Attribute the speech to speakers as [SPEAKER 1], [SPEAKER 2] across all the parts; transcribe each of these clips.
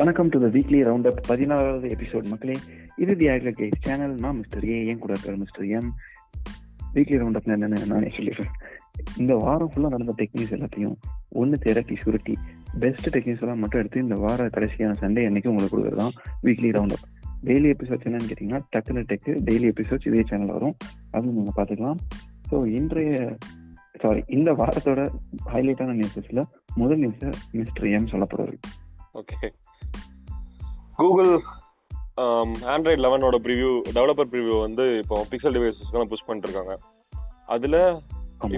[SPEAKER 1] வணக்கம் to the weekly round up பதினாறாவது episode மக்களே இது தி ஆக்ல கேஸ் சேனல் நான் மிஸ்டர் ஏ ஏன் கூட இருக்கார் mister M weekly round up என்னன்னு நானே சொல்லிடுறேன். இந்த வாரம் ஃபுல்லாக நடந்த டெக்னிக்ஸ் எல்லாத்தையும் ஒன்று திரட்டி சுருட்டி பெஸ்ட் டெக்னிக்ஸ் எல்லாம் மட்டும் எடுத்து இந்த வார கடைசியான சண்டே அன்னைக்கு உங்களுக்கு கொடுக்குறது தான் weekly round up daily episodes என்னன்னு கேட்டிங்கன்னா டக்குனு டெக்கு டெய்லி எபிசோட்ஸ் இதே சேனல் வரும். அதுவும் நீங்கள் பார்த்துக்கலாம். ஸோ இன்றைய சாரி இந்த வாரத்தோட ஹைலைட்டான நியூஸஸில் முதல் நியூஸை மிஸ்டர் எம் சொல்ல
[SPEAKER 2] ஓகே கூகுள் ஆண்ட்ராய்ட் லெவனோட ப்ரிவ்யூ டெவலப்பர் ப்ரிவ்யூ வந்து இப்போ பிக்சல் டிவைசஸ்க்கெல்லாம் புஷ் பண்ணிருக்காங்க அதில்.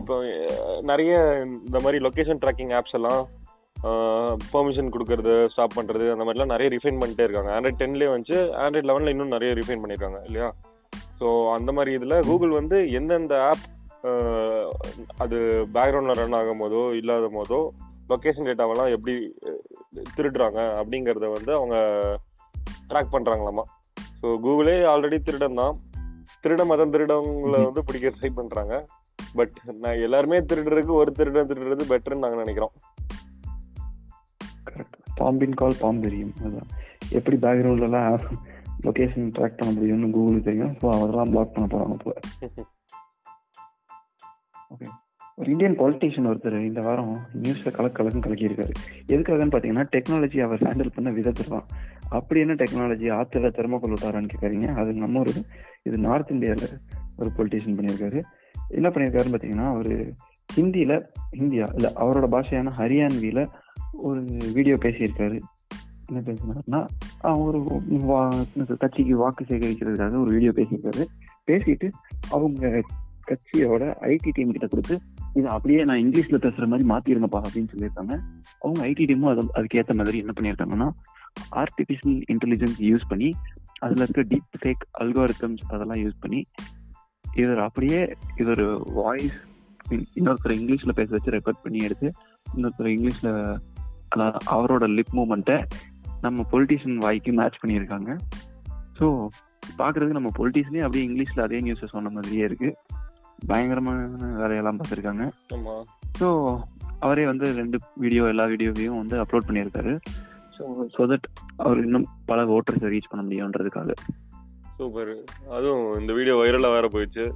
[SPEAKER 2] இப்போ நிறைய இந்த மாதிரி லொகேஷன் ட்ராக்கிங் ஆப்ஸ் எல்லாம் பெர்மிஷன் கொடுக்கறது ஸ்டாப் பண்றது அந்த மாதிரிலாம் நிறைய ரிஃபைன் பண்ணிட்டே இருக்காங்க. ஆண்ட்ராய்ட் டென்லேயே வந்து ஆண்ட்ராய்ட் லெவனில் இன்னும் நிறைய ரிஃபைன் பண்ணியிருக்காங்க இல்லையா? ஸோ அந்த மாதிரி இதில் கூகுள் வந்து எந்தெந்த ஆப் அது பேக்ரவுண்டில் ரன் ஆகும் போதோ இல்லாத போதோ லொக்கேஷன் டேட்டாவெல்லாம் எப்படி திருடுறாங்க அப்படிங்கிறத வந்து அவங்க ட்ராக் பண்ணுறாங்களாமா ஸோ கூகுளே ஆல்ரெடி திருடன் தான். திருட மதம் திருடவங்களை
[SPEAKER 1] ம்ஹும்.
[SPEAKER 2] வந்து பிடிக்க ட்ரை பண்ணுறாங்க பட் நான் எல்லாருமே திருடுறதுக்கு ஒரு திருடன் திருடுறது பெட்டர்னு நாங்கள் நினைக்கிறோம்.
[SPEAKER 1] பாம்பின் கால் பாம்பு தெரியும் அதுதான் எப்படி பேக்ரவுண்ட்லலாம் லொகேஷன் ட்ராக் பண்ண முடியும்னு கூகுளுக்கு தெரியும். ஸோ அதெல்லாம் பிளாக் பண்ண போறாங்க இப்போ ஒரு இந்தியன் பொலிட்டீஷியன் ஒருத்தர் இந்த வாரம் நியூஸ்ல கலக்கு கலக்குன்னு கலக்கியிருக்காரு. எதுக்காகன்னு பார்த்தீங்கன்னா டெக்னாலஜி அவர் ஹேண்டில் பண்ண விதத்தில் தான். அப்படி என்ன டெக்னாலஜி ஆற்றுல தெர்மோக்கோல் விட்டாரான்னு கேட்குறீங்க அது நம்ம ஒரு இது நார்த் இந்தியாவில் ஒரு பொலிட்டீஷியன் பண்ணியிருக்காரு. என்ன பண்ணியிருக்காருன்னு பார்த்தீங்கன்னா அவர் ஹிந்தியில் இந்தியா இல்லை அவரோட பாஷையான ஹரியான்வியில் ஒரு வீடியோ பேசியிருக்காரு. என்ன பேசினாருன்னா அவர் ஒரு வா- கட்சிக்கு வாக்கு சேகரிக்கிறதுக்காக ஒரு வீடியோ பேசியிருக்காரு. பேசிட்டு அவங்க கட்சியோட ஐடி டீம் கிட்ட கொடுத்து இதை அப்படியே நான் இங்கிலீஷ்ல பேசுற மாதிரி மாத்திருங்கப்பா அப்படின்னு சொல்லியிருக்காங்க. அவங்க ஐடி டீமும் அது அதுக்கேற்ற மாதிரி என்ன பண்ணியிருக்காங்கன்னா ஆர்டிபிஷியல் இன்டெலிஜென்ஸ் யூஸ் பண்ணி அதுல இருக்க டீப் ஃபேக் அல்காரிதம்ஸ் அதெல்லாம் யூஸ் பண்ணி இவர் அப்படியே இவர் வாய்ஸ் இன்னொருத்தர் இங்கிலீஷ்ல பேச வச்சு ரெக்கார்ட் பண்ணி எடுத்து இன்னொருத்தர் இங்கிலீஷ்ல அவரோட லிப் மூமெண்ட்டை நம்ம பொலிட்டிஷியன் வாய்க்கு மேட்ச் பண்ணியிருக்காங்க. ஸோ பார்க்கறதுக்கு நம்ம பொலிட்டிஷியனே அப்படியே இங்கிலீஷில் அதே நியூஸை சொன்ன மாதிரியே இருக்குது பயங்கரமான வேலையெல்லாம் பார்த்துருக்காங்க. ஸோ அவரே வந்து ரெண்டு வீடியோ எல்லா வீடியோவையும் வந்து அப்லோட் பண்ணியிருக்காரு. ஸோ ஸோ தட் அவர் இன்னும் பல ஓட்டர்ஸை ரீச் பண்ண முடியுன்றதுக்காக.
[SPEAKER 2] சூப்பர் அதுவும் இந்த வீடியோ வைரலாக வேற போயிடுச்சு.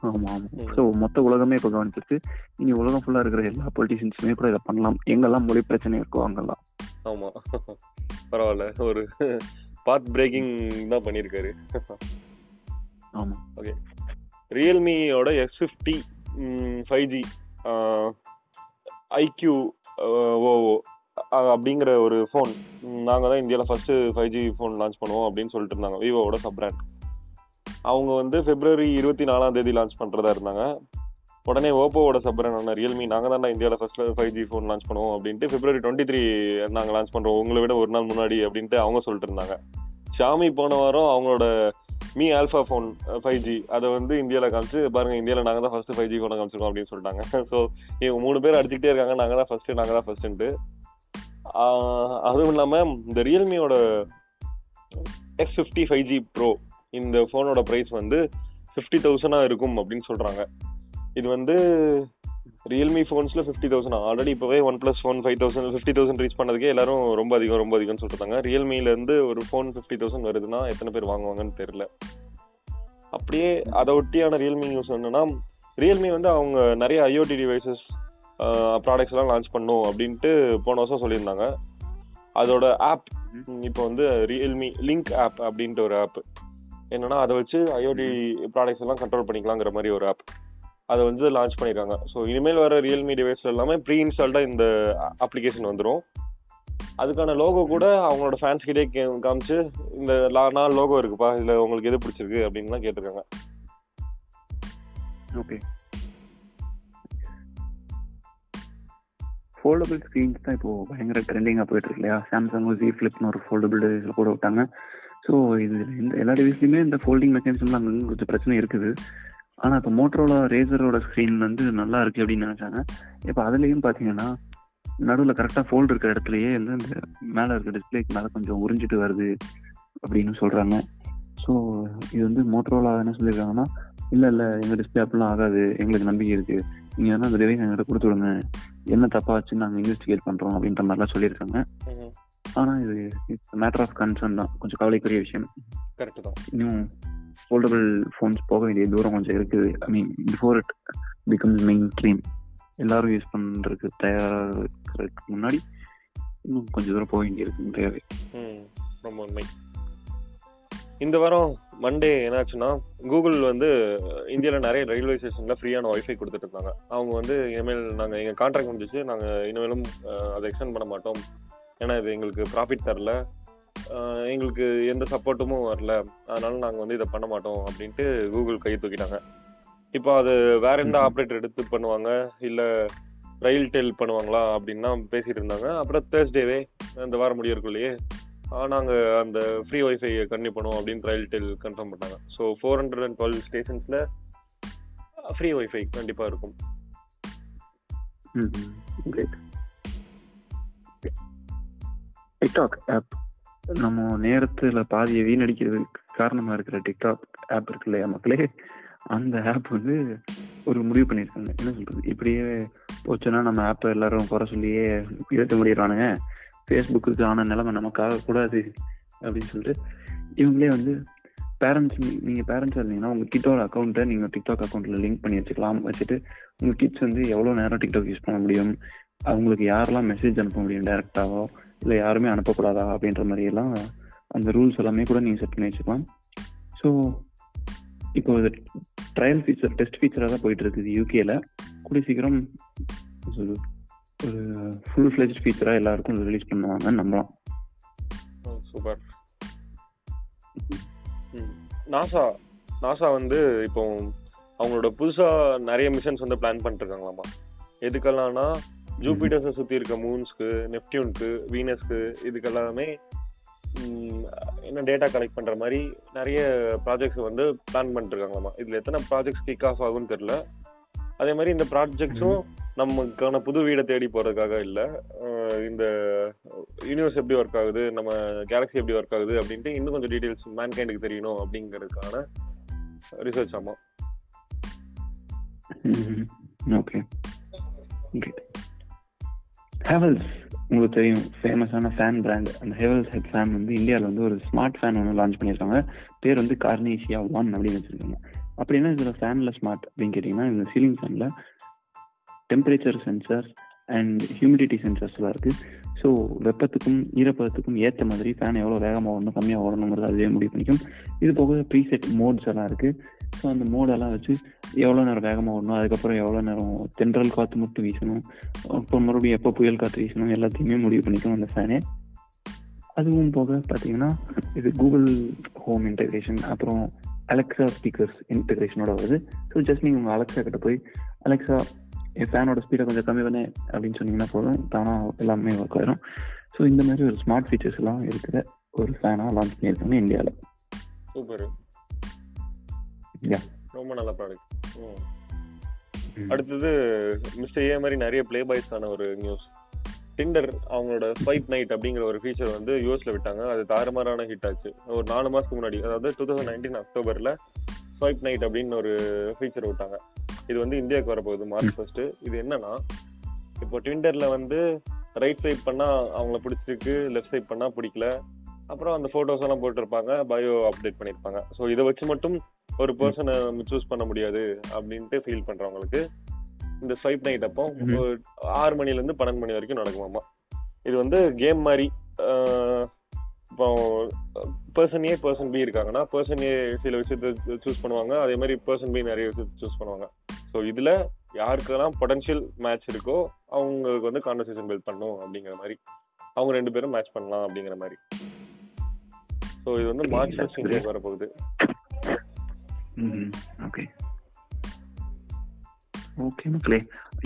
[SPEAKER 1] ஆமாம். ஆமாம். ஸோ மொத்த உலகமே இப்போ கவனிச்சிருச்சு. இனி உலகம் ஃபுல்லாக இருக்கிற எல்லா பொலிட்டிஷியன்ஸுமே கூட இதை பண்ணலாம். எங்கெல்லாம் மொழி பிரச்சனை இருக்கோ அங்கெல்லாம்.
[SPEAKER 2] ஆமா. பரவாயில்ல. ஒரு பாத் பிரேக்கிங் தான் பண்ணியிருக்காரு.
[SPEAKER 1] ஆமாம்.
[SPEAKER 2] ரியல்மியோட S fifty five G iQOO அப்படிங்கிற ஒரு ஃபோன் நாங்கள் தான் இந்தியாவில் first five G phone launch பண்ணுவோம் அப்படின்னு சொல்லிட்டு இருந்தாங்க. விவோவோட சப் பிராண்ட் அவங்க வந்து பிப்ரவரி இருபத்தி நாலாம் தேதி லான்ச் பண்ணுறதா இருந்தாங்க. உடனே ஓப்போவோட சப் பிராண்டான ரியல்மி நாங்கள் தான் இந்தியாவில் ஃபஸ்ட்டில் ஃபைவ் ஜி ஃபோன் லான்ச் பண்ணுவோம் அப்படின்ட்டு பிப்ரவரி டுவெண்ட்டி த்ரீ நாங்கள் லான்ச் பண்ணுறோம் உங்களை விட ஒரு நாள் முன்னாடி அப்படின்ட்டு அவங்க சொல்லிட்டு இருந்தாங்க. ஷாமி போன வாரம் அவங்களோட Mi alpha phone five G அதை வந்து இந்தியாவில் காமிச்சு பாருங்க இந்தியாவில் நாங்கள் தான் ஃபர்ஸ்ட் ஃபைவ் ஜி கொண்டு காமிச்சிருக்கோம் அப்படின்னு சொல்லிட்டாங்க. ஸோ இவங்க மூணு பேர் அடிச்சுக்கிட்டே இருக்காங்க. நாங்கள் தான் ஃபர்ஸ்ட் நாங்கள் தான் ஃபர்ஸ்ட்ன்ட்டு அதுவும் இல்லாமல் இந்த ரியல்மியோட X fifty five G pro இந்த ஃபோனோட ப்ரைஸ் வந்து ஃபிஃப்டி தௌசண்டாக இருக்கும் அப்படின்னு சொல்கிறாங்க இது வந்து ரியல்மி ஃபோன்ஸில் ஃபிஃப்டி தௌசண்ட் ஆல்ரெடி இப்போவே OnePlus phone five thousand fifty thousand reach பண்ணதுக்கே எல்லாரும் ரொம்ப அதிகம் ரொம்ப அதிகம்னு சொல்லிட்டாங்க ரியல்மிலேருந்து ஒரு ஃபோன் ஃபிஃப்டி தௌசண்ட் வருதுன்னா எத்தனை பேர் வாங்குவாங்கன்னு தெரியல. அப்படியே அதை ஒட்டியான ரியல்மி நியூஸ் என்னன்னா ரியல்மி வந்து அவங்க நிறைய ஐஓடி டிவைசஸ் ப்ராடக்ட்ஸ் எல்லாம் லான்ச் பண்ணும் அப்படின்ட்டு போன வருஷம் சொல்லியிருந்தாங்க. அதோட ஆப் இப்போ வந்து ரியல்மி லிங்க் ஆப் அப்படின்ட்டு ஒரு ஆப் என்னன்னா அதை வச்சு ஐஓடி ப்ராடக்ட்ஸ் எல்லாம் கண்ட்ரோல் பண்ணிக்கலாங்கிற மாதிரி ஒரு ஆப் அதை வந்து லான்ச் பண்ணியிருக்காங்க ஸோ இனிமேல் வர ரியல்மி டிவைஸ் எல்லாமே ப்ரீ இன்ஸ்டால்டாக இந்த அப்ளிகேஷன் வந்துடும் அதுக்கான லோகோ கூட அவங்களோட ஃபேன்ஸ் கிட்டே காமிச்சு இந்த நாலு லோகோ இருக்குப்பா இதில் உங்களுக்கு எது பிடிச்சிருக்கு அப்படின்லாம் கேட்டிருக்காங்க.
[SPEAKER 1] ஓகே ஃபோல்டபுள் ஸ்க்ரீன்ஸ் தான் இப்போ பயங்கர ட்ரெண்டிங்காக போயிட்டு இருக்கு இல்லையா? சாம்சங் ஜி ஃபிளிப்னு ஒரு ஃபோல்டபுள் டிவைஸில் கூட விட்டாங்க. ஸோ இது இந்த எல்லா டிவைஸ்லையுமே இந்த ஃபோல்டிங் மெக்கானிசம்லாம் அங்கே கொஞ்சம் பிரச்சனை இருக்குது. ஆனால் இப்போ மோட்டரோல ரேசரோட ஸ்க்ரீன் வந்து நல்லா இருக்கு அப்படின்னு நினைச்சாங்க. இப்போ அதுலேயும் பார்த்தீங்கன்னா நடுவில் கரெக்டாக ஃபோல்டு இருக்கிற இடத்துலயே வந்து இந்த மேலே இருக்க டிஸ்பிளேக்கு மேலே கொஞ்சம் உறிஞ்சிட்டு வருது அப்படின்னு சொல்கிறாங்க ஸோ இது வந்து மோட்டரோலா என்ன சொல்லியிருக்காங்கன்னா இல்லை இல்லை எங்கள் டிஸ்பிளே அப்படிலாம் ஆகாது. எங்களுக்கு நம்பிக்கை இருக்குது நீங்கள் வேணா அந்த டிவைஸ் எங்கிட்ட கொடுத்து விடுங்க. என்ன தப்பாச்சுன்னு நாங்கள் இன்வெஸ்டிகேட் பண்ணுறோம் அப்படின்ற மாதிரிலாம் சொல்லியிருக்காங்க. ஆனா இது இட்ஸ் மேட்டர் ஆஃப் கன்சர்ன் தான். கொஞ்சம் கவலைக்குரிய விஷயம்.
[SPEAKER 2] கரெக்ட் தான்.
[SPEAKER 1] இன்னும் ஃபோல்டபுள் ஃபோன்ஸ் போக வேண்டிய தூரம் கொஞ்சம் இருக்குது. I mean before it becomes mainstream எல்லாரும் யூஸ் பண்ணுறக்கு தயாராக இருக்கிறதுக்கு முன்னாடி இன்னும் கொஞ்சம் தூரம் போக வேண்டியிருக்கு தேவை.
[SPEAKER 2] ம் ரொம்ப உண்மை. இந்த வாரம் மண்டே என்னாச்சுன்னா கூகுள் வந்து இந்தியாவில் நிறைய ரயில்வே ஸ்டேஷனில் ஃப்ரீயான ஒய்ஃபை கொடுத்துட்டு இருந்தாங்க. அவங்க வந்து இனிமேல் நாங்கள் எங்கள் கான்ட்ராக்ட் முடிஞ்சிச்சு நாங்கள் இனிமேலும் அதை எக்ஸ்டெண்ட் பண்ண மாட்டோம். ஏன்னா இது எங்களுக்கு ப்ராஃபிட் தரல. எங்களுக்கு எந்த சப்போர்ட்டும் வரல. அதனால நாங்கள் வந்து இதை பண்ண மாட்டோம் அப்படின்ட்டு கூகுள் கை தூக்கிட்டாங்க. இப்போ அது வேற எந்த. ஆப்ரேட்டர் எடுத்து பண்ணுவாங்க? இல்லை ரயில் டெல் பண்ணுவாங்களா? அப்படின்னா பேசிட்டு இருந்தாங்க. அப்புறம் தேர்ஸ்டேவே இந்த வாரம் முடியறக்குள்ளேயே நாங்கள் அந்த ஃப்ரீ ஒய்ஃபை கண்டினியூ பண்ணுவோம் அப்படின்னு ரயில் டெல் கன்ஃபார்ம் பண்ணாங்க. So four hundred and twelve ஸ்டேஷன்ஸில் free wifi கண்டிப்பாக இருக்கும்.
[SPEAKER 1] கிரேட் டிக்டாக் ஆப் நம்ம நேரத்துல பாதியை வீணடிக்கிறதுக்கு காரணமா இருக்கிற டிக்டாக் ஆப் இருக்கு இல்லையா மக்களே? அந்த ஆப் வந்து ஒரு முடிவு பண்ணியிருக்காங்க. என்ன சொல்றது? இப்படியே போச்சுன்னா நம்ம ஆப்பை எல்லாரும் குறை சொல்லியே இழுத்த முடியிறானுங்க ஃபேஸ்புக்கு ஆன நிலைமை நமக்காக கூடாது அப்படின்னு சொல்லிட்டு இவங்களே வந்து பேரண்ட்ஸ் நீங்கள் பேரண்ட்ஸாக இருந்தீங்கன்னா உங்கள் கிட்டோட அக்கௌண்ட்டை நீங்கள் டிக்டாக் அக்கௌண்ட்டில் லிங்க் பண்ணி வச்சுக்கலாம். வச்சுட்டு உங்கள் கிட்ஸ் வந்து எவ்வளோ நேரம் டிக்டாக் யூஸ் பண்ண முடியும்? அவங்களுக்கு யாரெல்லாம் மெசேஜ் அனுப்ப முடியும் டேரெக்டாகவோ இல்லை யாருமே அனுப்பக்கூடாதா அப்படின்ற மாதிரி எல்லாம் அந்த ரூல்ஸ் எல்லாமே கூட நீங்கள் செட் பண்ணி வச்சுக்கலாம். ஸோ இப்போ இது ட்ரையல் ஃபீச்சர் டெஸ்ட் ஃபீச்சராக தான் போயிட்டு இருக்குது யூகேல கூடிய சீக்கிரம் ஒரு ஃபுல் ஃபிளெஜ் ஃபீச்சராக எல்லாருக்கும் ரிலீஸ் பண்ணுவாங்கன்னு நம்பலாம்.
[SPEAKER 2] சூப்பர் நாசா நாசா வந்து இப்போ அவங்களோட புதுசாக நிறைய மிஷன்ஸ் வந்து பிளான் பண்ணிருக்காங்களாமா எதுக்கெல்லாம்னா ஜூபிட்டர்ஸை சுற்றி இருக்க மூன்ஸ்க்கு நெப்டியூனுக்கு வீனஸ்க்கு இதுக்கெல்லாமே ம், என்ன டேட்டா கலெக்ட் பண்ணுற மாதிரி நிறைய ப்ராஜெக்ட்ஸ் வந்து பிளான் பண்ணிருக்காங்களாமா இதில் எத்தனை ப்ராஜெக்ட்ஸ் கிக் ஆஃப் ஆகும்னு தெரில அதே மாதிரி இந்த ப்ராஜெக்ட்ஸும் நமக்கான புது வீடை தேடி போகிறதுக்காக இல்லை. இந்த யூனிவர்ஸ் எப்படி ஒர்க் ஆகுது நம்ம கேலக்ஸி எப்படி ஒர்க் ஆகுது அப்படின்ட்டு இன்னும் கொஞ்சம் டீடைல்ஸ் மேன்கைண்டுக்கு தெரியணும் அப்படிங்கிறதுக்கான ரிசர்ச் ஆமா.
[SPEAKER 1] ஓகே ஹேவல்ஸ் உங்களுக்கு தெரியும் ஃபேமஸான ஃபேன் பிராண்ட் அந்த ஹேவல்ஸ் ஹெட் ஃபேன் வந்து இந்தியாவில் வந்து ஒரு ஸ்மார்ட் ஃபேன் ஒன்று லான்ச் பண்ணியிருக்காங்க. பேர் வந்து கார்னேஷியா ஒன் அப்படின்னு வச்சிருக்காங்க. அப்படின்னா இதில் ஃபேனில் ஸ்மார்ட் அப்படின்னு கேட்டிங்கன்னா இந்த சீலிங் ஃபேனில் டெம்பரேச்சர் சென்சர்ஸ் அண்ட் ஹியூமிடிட்டி சென்சர்ஸ்லாம் இருக்குது ஸோ வெப்பத்துக்கும் ஈரப்பதத்துக்கும் ஏற்ற மாதிரி ஃபேன் எவ்வளோ வேகமாக ஓடணும் கம்மியாக ஓடணுங்கிறது அதுவே முடிவு பண்ணிக்கும். இது போக ப்ரீசெட் மோட்ஸ் எல்லாம் இருக்குது ஸோ அந்த மோடெல்லாம் வச்சு எவ்வளோ நேரம் வேகமாக ஓடணும் அதுக்கப்புறம் எவ்வளோ நேரம் தென்றல் காற்று மட்டும் வீசணும் அப்புறம் மறுபடியும் எப்போ புயல் காற்று வீசணும் எல்லாத்தையுமே முடிவு பண்ணிக்கும் அந்த ஃபேனே அதுவும் போக பார்த்தீங்கன்னா இது கூகுள் ஹோம் இன்டெகிரேஷன் அப்புறம் அலெக்ஸா ஸ்பீக்கர்ஸ் இன்டெகிரேஷனோட வருது. ஸோ ஜஸ்ட் நீங்கள் உங்கள் அலெக்ஸா கிட்ட போய் அலெக்ஸா என் ஃபேனோட ஸ்பீடை கொஞ்சம் கம்மி பண்ணு அப்படின்னு சொன்னீங்கன்னா போதும். தானாக எல்லாமே ஒர்க் ஆயிரும். ஸோ இந்த மாதிரி ஒரு ஸ்மார்ட் ஃபீச்சர்ஸ் எல்லாம் இருக்கிற ஒரு ஃபேனாக லான்ச் பண்ணியிருக்காங்க இந்தியாவில்
[SPEAKER 2] சூப்பர். ரொம்ப நல்ல ப்ராடக்ட் அடுத்தது மிஸ்டர் ஏ மாதிரி நிறைய ப்ளே பாய்ஸ்க்கான ஒரு நியூஸ் டிண்டர் அவங்களோட ஸ்வைப் நைட் அப்படிங்கிற ஒரு ஃபீச்சர் வந்து யூஎஸ்ல விட்டாங்க. அது தாறுமாறான ஹிட் ஆச்சு. ஒரு நாலு மாசத்துக்கு முன்னாடி அதாவது டூ தௌசண்ட் நைன்டீன் அக்டோபர்ல ஸ்வைப் நைட் அப்படின்னு ஒரு ஃபீச்சர் விட்டாங்க. இது வந்து இந்தியாவுக்கு வரப்போகுது. மார்ச் ஃபர்ஸ்ட் இது என்னன்னா இப்போ ட்விண்டர்ல வந்து ரைட் ஸ்வைப் பண்ணா அவங்கள பிடிச்சிருக்கு லெஃப்ட் ஸ்வைப் பண்ணா பிடிக்கல. அப்புறம் அந்த போட்டோஸ் எல்லாம் போட்டிருப்பாங்க பயோ அப்டேட் பண்ணிருப்பாங்க ஸோ இதை வச்சு மட்டும் ஒரு பர்சனை சூஸ் பண்ண முடியாது அப்படின்ட்டு ஃபீல் பண்றவங்களுக்கு இந்த ஸ்வைப் நைட் அப்போ ஆறு மணில இருந்து பன்னெண்டு மணி வரைக்கும் நடக்குமாமா. இது வந்து கேம் மாதிரி இப்போ பர்சன் ஏ பர்சன் பி இருக்காங்கன்னா பர்சன் ஏ சில விஷயத்த சூஸ் பண்ணுவாங்க. அதே மாதிரி பர்சன் பி நிறைய விஷயத்த சூஸ் பண்ணுவாங்க. ஸோ இதுல யாருக்கெல்லாம் பொட்டன்ஷியல் மேட்ச் இருக்கோ அவங்களுக்கு வந்து கான்வர்சேஷன் பில்ட் பண்ணும் அப்படிங்கிற மாதிரி அவங்க ரெண்டு பேரும் மேட்ச் பண்ணலாம் அப்படிங்கிற மாதிரி. ஸோ இது வந்து மார்ச் ஃபர்ஸ்ட் வரப்போகுது.
[SPEAKER 1] ஓகே ஓகே மக்களே.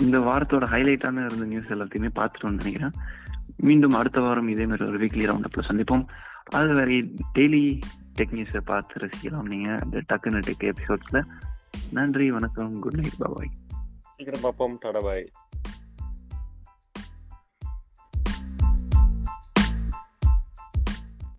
[SPEAKER 1] இந்த வாரத்தோட ஹைலைட்டான இருந்த நியூஸ் எல்லாத்தையுமே பார்த்துட்டோம்னு நினைக்கிறேன். மீண்டும் அடுத்த வாரம் இதே மாதிரி ஒரு வீக்லி ரவுண்ட் அப்ல சந்திப்போம். அது வரை டெய்லி டெக் நியூஸை பார்த்து ரசிக்கலாம். நீங்க அந்த டக்குன்னு டெக் எபிசோட்ஸ்ல நன்றி வணக்கம் குட் நைட் பாபாய்
[SPEAKER 2] சீக்கிரம் பார்ப்போம் தடபாய்